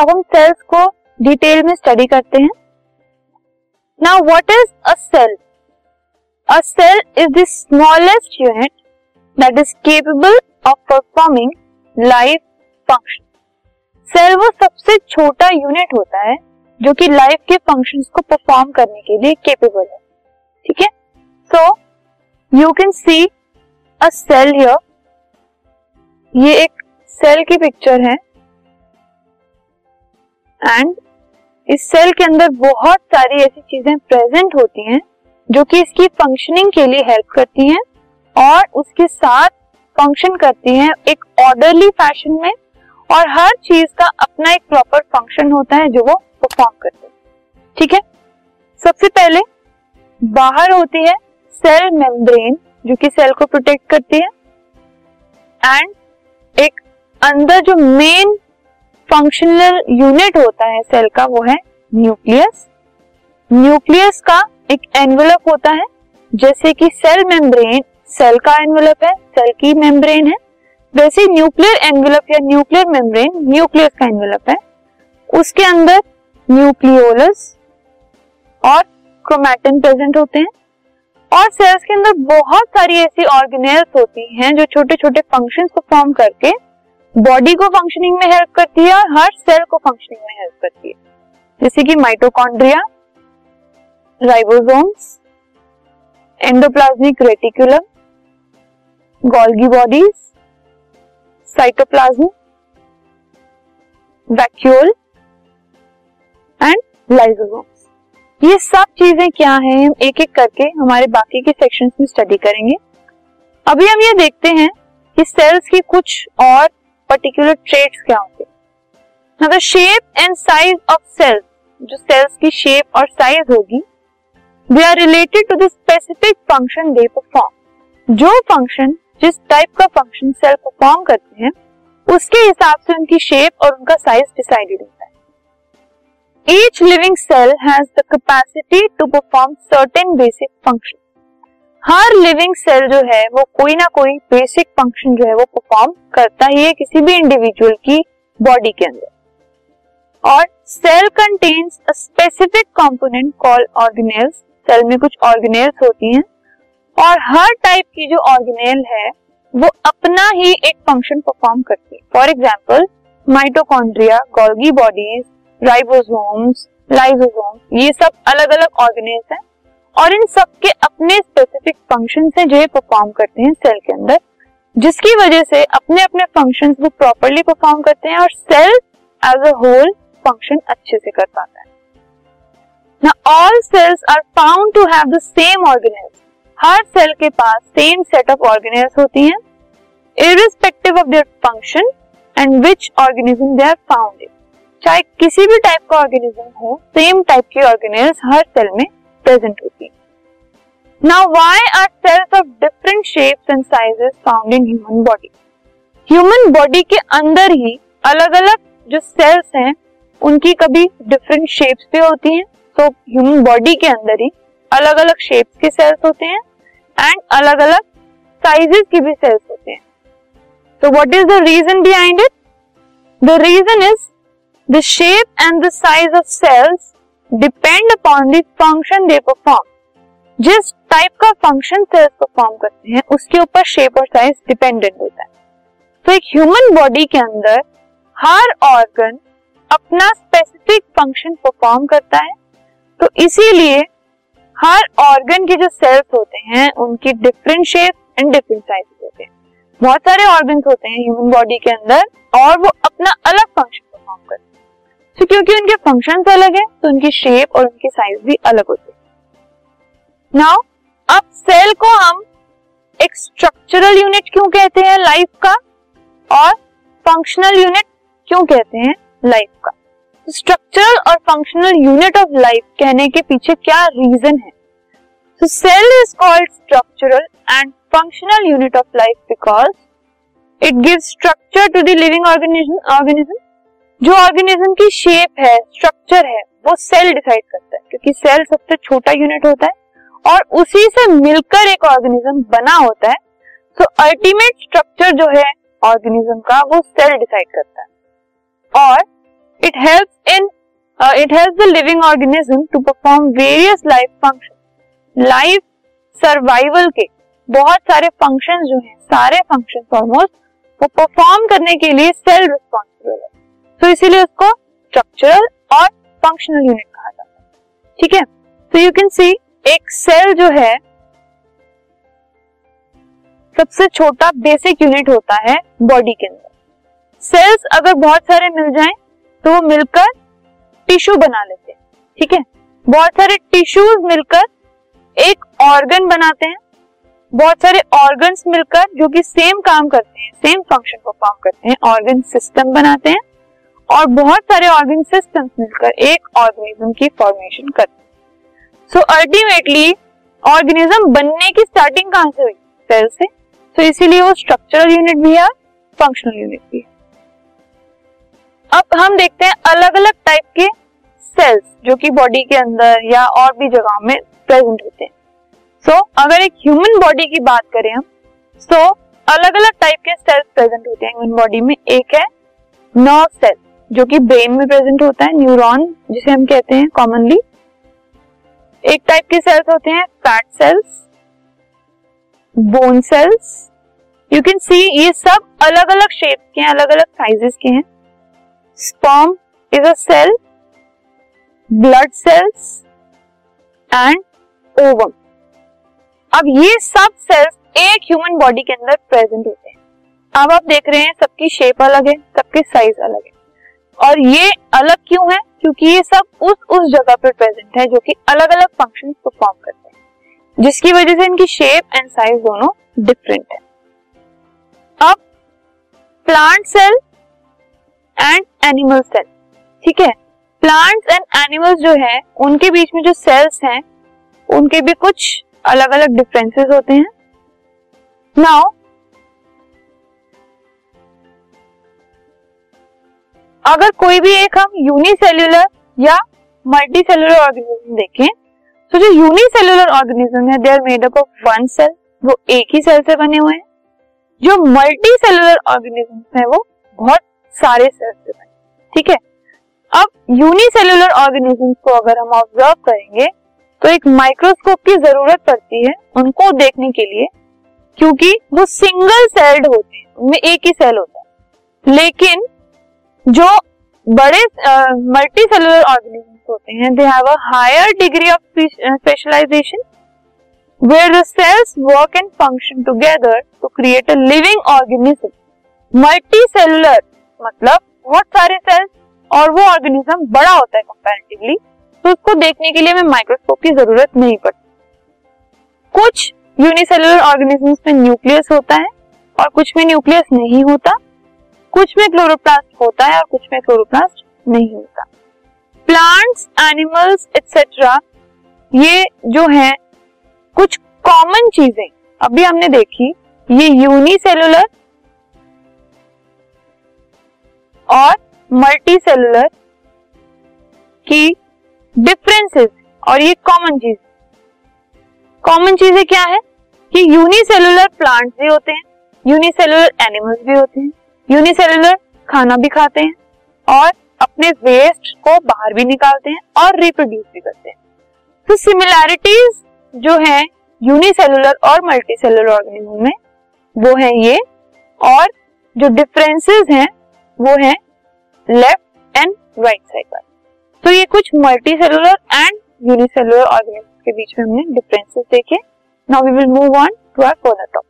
अब हम सेल्स को डिटेल में स्टडी करते हैं। Now what is a cell a cell is the smallest unit that is capable of performing life function cell वो सबसे छोटा यूनिट होता है, जो कि लाइफ के फ़ंक्शंस को परफॉर्म करने के लिए केपेबल है। ठीक है? So you can see a cell here ये एक सेल की पिक्चर है। एंड इस सेल के अंदर बहुत सारी ऐसी चीज़ें प्रेजेंट होती हैं, जो कि इसकी फंक्शनिंग के लिए हेल्प करती हैं और उसके साथ फ़ंक्शन करती हैं एक ऑर्डरली फ़ैशन में और हर चीज़ का अपना एक प्रॉपर फ़ंक्शन होता है जो वो परफॉर्म करते हैं। ठीक है? सबसे पहले बाहर होती है सेल मेम्ब्रेन जो कि सेल को प्रोटेक्ट करती है। एंड एक अंदर जो मेन फंक्शनल यूनिट होता है सेल का, वो है न्यूक्लियस न्यूक्लियस का एक एनवेलप होता है, जैसे कि सेल मेम्ब्रेन सेल का एनवेलप है सेल की मेम्ब्रेन है. वैसे न्यूक्लियर एनवेलप या न्यूक्लियर मेम्ब्रेन न्यूक्लियस का एनवेलप है. उसके अंदर न्यूक्लियोलस और क्रोमैटिन प्रेजेंट होते हैं. और सेल्स के अंदर बहुत सारी ऐसी ऑर्गेनेल्स होती हैं जो छोटे छोटे फ़ंक्शंस परफॉर्म करके बॉडी को फंक्शनिंग में हेल्प करती है और हर सेल को फंक्शनिंग में हेल्प करती है। जैसे कि mitochondria ribosomes endoplasmic reticulum Golgi bodies cytoplasm vacuole and lysosomes ये सब चीज़ें क्या हैं? हम एक एक करके हमारे बाकी के सेक्शंस में स्टडी करेंगे। अभी हम ये देखते हैं कि सेल्स की कुछ और पर्टिकुलर ट्रेट्स क्या होंगे? The shape and size of cells जो सेल्स की शेप और साइज़ होगी they are related to the specific function they perform जो फ़ंक्शन जिस टाइप का फ़ंक्शन सेल परफॉर्म करते हैं, उसके हिसाब से उनकी शेप और उनका साइज़ डिसाइडेड होता है। Each living cell has the capacity to perform certain basic function her living cell जो है, वो कोई ना कोई बेसिक फ़ंक्शन जो है, वो परफॉर्म करता ही है किसी भी इंडिविजुअल की बॉडी के अंदर। और cell contains a specific component call organelles cell में कुछ ऑर्गेनेल्स होती हैं। और हर टाइप की जो ऑर्गेनेल है, वो अपना ही एक फ़ंक्शन परफॉर्म करती है। For example mitochondria Golgi bodies ribosomes lysosomes ये सब अलग अलग ऑर्गेनेल्स हैं। और इन सब के अपने स्पेसिफिक फ़ंक्शन है जो ये परफॉर्म करते हैं सेल के अंदर, जिसकी वजह से अपने अपने फ़ंक्शन वो प्रॉपरली परफॉर्म करते हैं और cell as a whole function अच्छे से कर पाता है। ना all cells are found to have the same organelles her cell के पास सेम सेट ऑफ़ ऑर्गेनेल्स होती हैं irrespective of their function and which organism they are found चाहे किसी भी टाइप का ऑर्गेनिज्म हो सेम टाइप की ऑर्गेनेल्स हर सेल में प्रेजेंट होती है now why are cells of different shapes and sizes found in human body human body के अंदर ही अलग अलग जो सेल्स हैं, उनकी कभी डिफरेंट शेप्स भी होती हैं। तो ह्यूमन बॉडी के अंदर ही अलग अलग शेप्स के सेल्स होते हैं एंड अलग अलग साइजेस की भी सेल्स होते हैं। तो what is the reason behind it the reason is the shape and the size of cells depend upon the function they perform जिस टाइप का फ़ंक्शन सेल्स परफॉर्म करते हैं, उसके ऊपर शेप और साइज़ डिपेंडेंट होता है। तो एक ह्यूमन बॉडी के अंदर हर ऑर्गन अपना स्पेसिफिक फ़ंक्शन परफॉर्म करता है। तो इसीलिए हर ऑर्गन के जो सेल्स होते हैं, उनकी different shape and different size होते हैं। बहुत सारे ऑर्गन होते हैं ह्यूमन बॉडी के अंदर और वो अपना अलग फ़ंक्शन परफॉर्म करते हैं। तो क्योंकि उनके फ़ंक्शन अलग है तो उनकी शेप और उनकी साइज़ भी अलग होती है। नाउ अब सेल को हम एक स्ट्रक्चरल यूनिट क्यों कहते हैं लाइफ का और फंक्शनल यूनिट क्यों कहते हैं लाइफ का? स्ट्रक्चरल और फंक्शनल यूनिट ऑफ़ लाइफ कहने के पीछे क्या रीजन है? तो cell is called structural and functional unit of life because it gives structure to the living organism जो ऑर्गेनिज्म की शेप है स्ट्रक्चर है, वो सेल डिसाइड करता है, क्योंकि सेल सबसे छोटा यूनिट होता है और उसी से मिलकर एक ऑर्गेनिज्म बना होता है। तो अल्टीमेट स्ट्रक्चर जो है ऑर्गेनिज्म का, वो सेल डिसाइड करता है। और it help in it help the living organism to perform various life function life survival के बहुत सारे फ़ंक्शन जो हैं, सारे फ़ंक्शन ऑलमोस्ट वो परफॉर्म करने के लिए सेल रिस्पॉन्सिबल है। इसीलिए उसको स्ट्रक्चरल और फंक्शनल यूनिट कहा जाता है। ठीक है? तो यू कैन सी एक सेल जो है, सबसे छोटा बेसिक यूनिट होता है बॉडी के अंदर। सेल्स अगर बहुत सारे मिल जाएँ तो वो मिलकर टिश्यू बना लेते हैं। ठीक है? बहुत सारे टिश्यूज मिलकर एक ऑर्गन बनाते हैं। बहुत सारे ऑर्गन्स मिलकर जो कि सेम काम करते हैं सेम फ़ंक्शन परफॉर्म करते हैं ऑर्गन सिस्टम बनाते हैं। और बहुत सारे ऑर्गन सिस्टम मिलकर एक ऑर्गेनिज्म की फॉर्मेशन करते सो अल्टीमेटली ऑर्गेनिज्म बनने की स्टार्टिंग कहाँ से हुई? सेल से। तो इसीलिए वो स्ट्रक्चरल यूनिट भी है फंक्शनल यूनिट भी है। अब हम देखते हैं अलग अलग टाइप के सेल्स जो कि बॉडी के अंदर या और भी जगह में प्रेजेंट होते हैं। सो so, अगर एक ह्यूमन बॉडी की बात करें हम सो so, अलग अलग टाइप के सेल्स प्रेजेंट होते हैं ह्यूमन बॉडी में। एक है नर्व सेल जो कि ब्रेन में प्रेजेंट होता है न्यूरॉन जिसे हम कहते हैं कॉमनली एक टाइप के सेल्स होते हैं fat cells bone cells you can see ये सब अलग अलग शेप के हैं अलग अलग साइजेस के हैं. Sperm is a cell blood cells and ovum अब ये सब सेल्स एक ह्यूमन बॉडी के अंदर प्रेजेंट होते हैं. अब आप देख रहे हैं सबकी शेप अलग है, सबके साइज़ अलग है. और ये अलग क्यों है? क्योंकि ये सब उस उस जगह पर प्रेजेंट है जो कि अलग अलग फ़ंक्शन परफॉर्म करते हैं। जिसकी वजह से इनकी शेप एंड साइज़ दोनों डिफरेंट है। अब plant cell and animal cell ठीक है? प्लांट्स एंड एनिमल्स जो है, उनके बीच में जो सेल्स हैं, उनके भी कुछ अलग अलग डिफरेंसेस होते हैं। नाउ अगर कोई भी एक हम यूनिसेल्युलर या मल्टी सेल्युलर ऑर्गेनिज्म देखें तो जो यूनिसेल्युलर ऑर्गेनिज्म है they are made up of one cell वो एक ही सेल से बने हुए हैं। जो मल्टी सेल्युलर ऑर्गेनिज्म है, वो बहुत सारे सेल से बने ठीक है? अब यूनिसेल्युलर ऑर्गेनिज्म को अगर हम ऑब्ज़र्व करेंगे तो एक माइक्रोस्कोप की ज़रूरत पड़ती है उनको देखने के लिए, क्योंकि वो सिंगल सेल्ड होते हैं, उनमें एक ही सेल होता है। लेकिन जो बड़े मल्टी सेलुलर ऑर्गेनिज्म होते हैं they have a higher degree of specialization where the cells work and function together to create a living organism multicellular मतलब बहुत सारे सेल्स और वो ऑर्गेनिज्म बड़ा होता है कंपैरेटिवली तो उसको देखने के लिए हमें माइक्रोस्कोप की ज़रूरत नहीं पड़ती। कुछ यूनिसेलुलर ऑर्गेनिजम्स में न्यूक्लियस होता है और कुछ में न्यूक्लियस नहीं होता। कुछ में क्लोरोप्लास्ट होता है और कुछ में क्लोरोप्लास्ट नहीं होता। प्लांट्स एनिमल्स एक्सेट्रा ये जो है, कुछ कॉमन चीज़ें। अभी हमने देखी, ये यूनिसेलुलर और मल्टी सेलुलर की डिफरेंसेस और ये कॉमन चीज़। कॉमन चीज़ें क्या है? कि यूनिसेलुलर प्लांट्स भी होते हैं यूनिसेलुलर एनिमल्स भी होते हैं। यूनिसेलुलर खाना भी खाते हैं और अपने वेस्ट को बाहर भी निकालते हैं और रिप्रोड्यूस भी करते हैं। तो सिमिलैरिटीज जो है यूनिसेलुलर और मल्टीसेलुलर ऑर्गेनिज्म में, वो है ये और जो डिफरेंसेस हैं, वो है लेफ़्ट एंड राइट साइड पर तो ये कुछ multi cellular and unicellular organism के बीच में हमने डिफरेंसेस देखे। Now we will move on to our further topic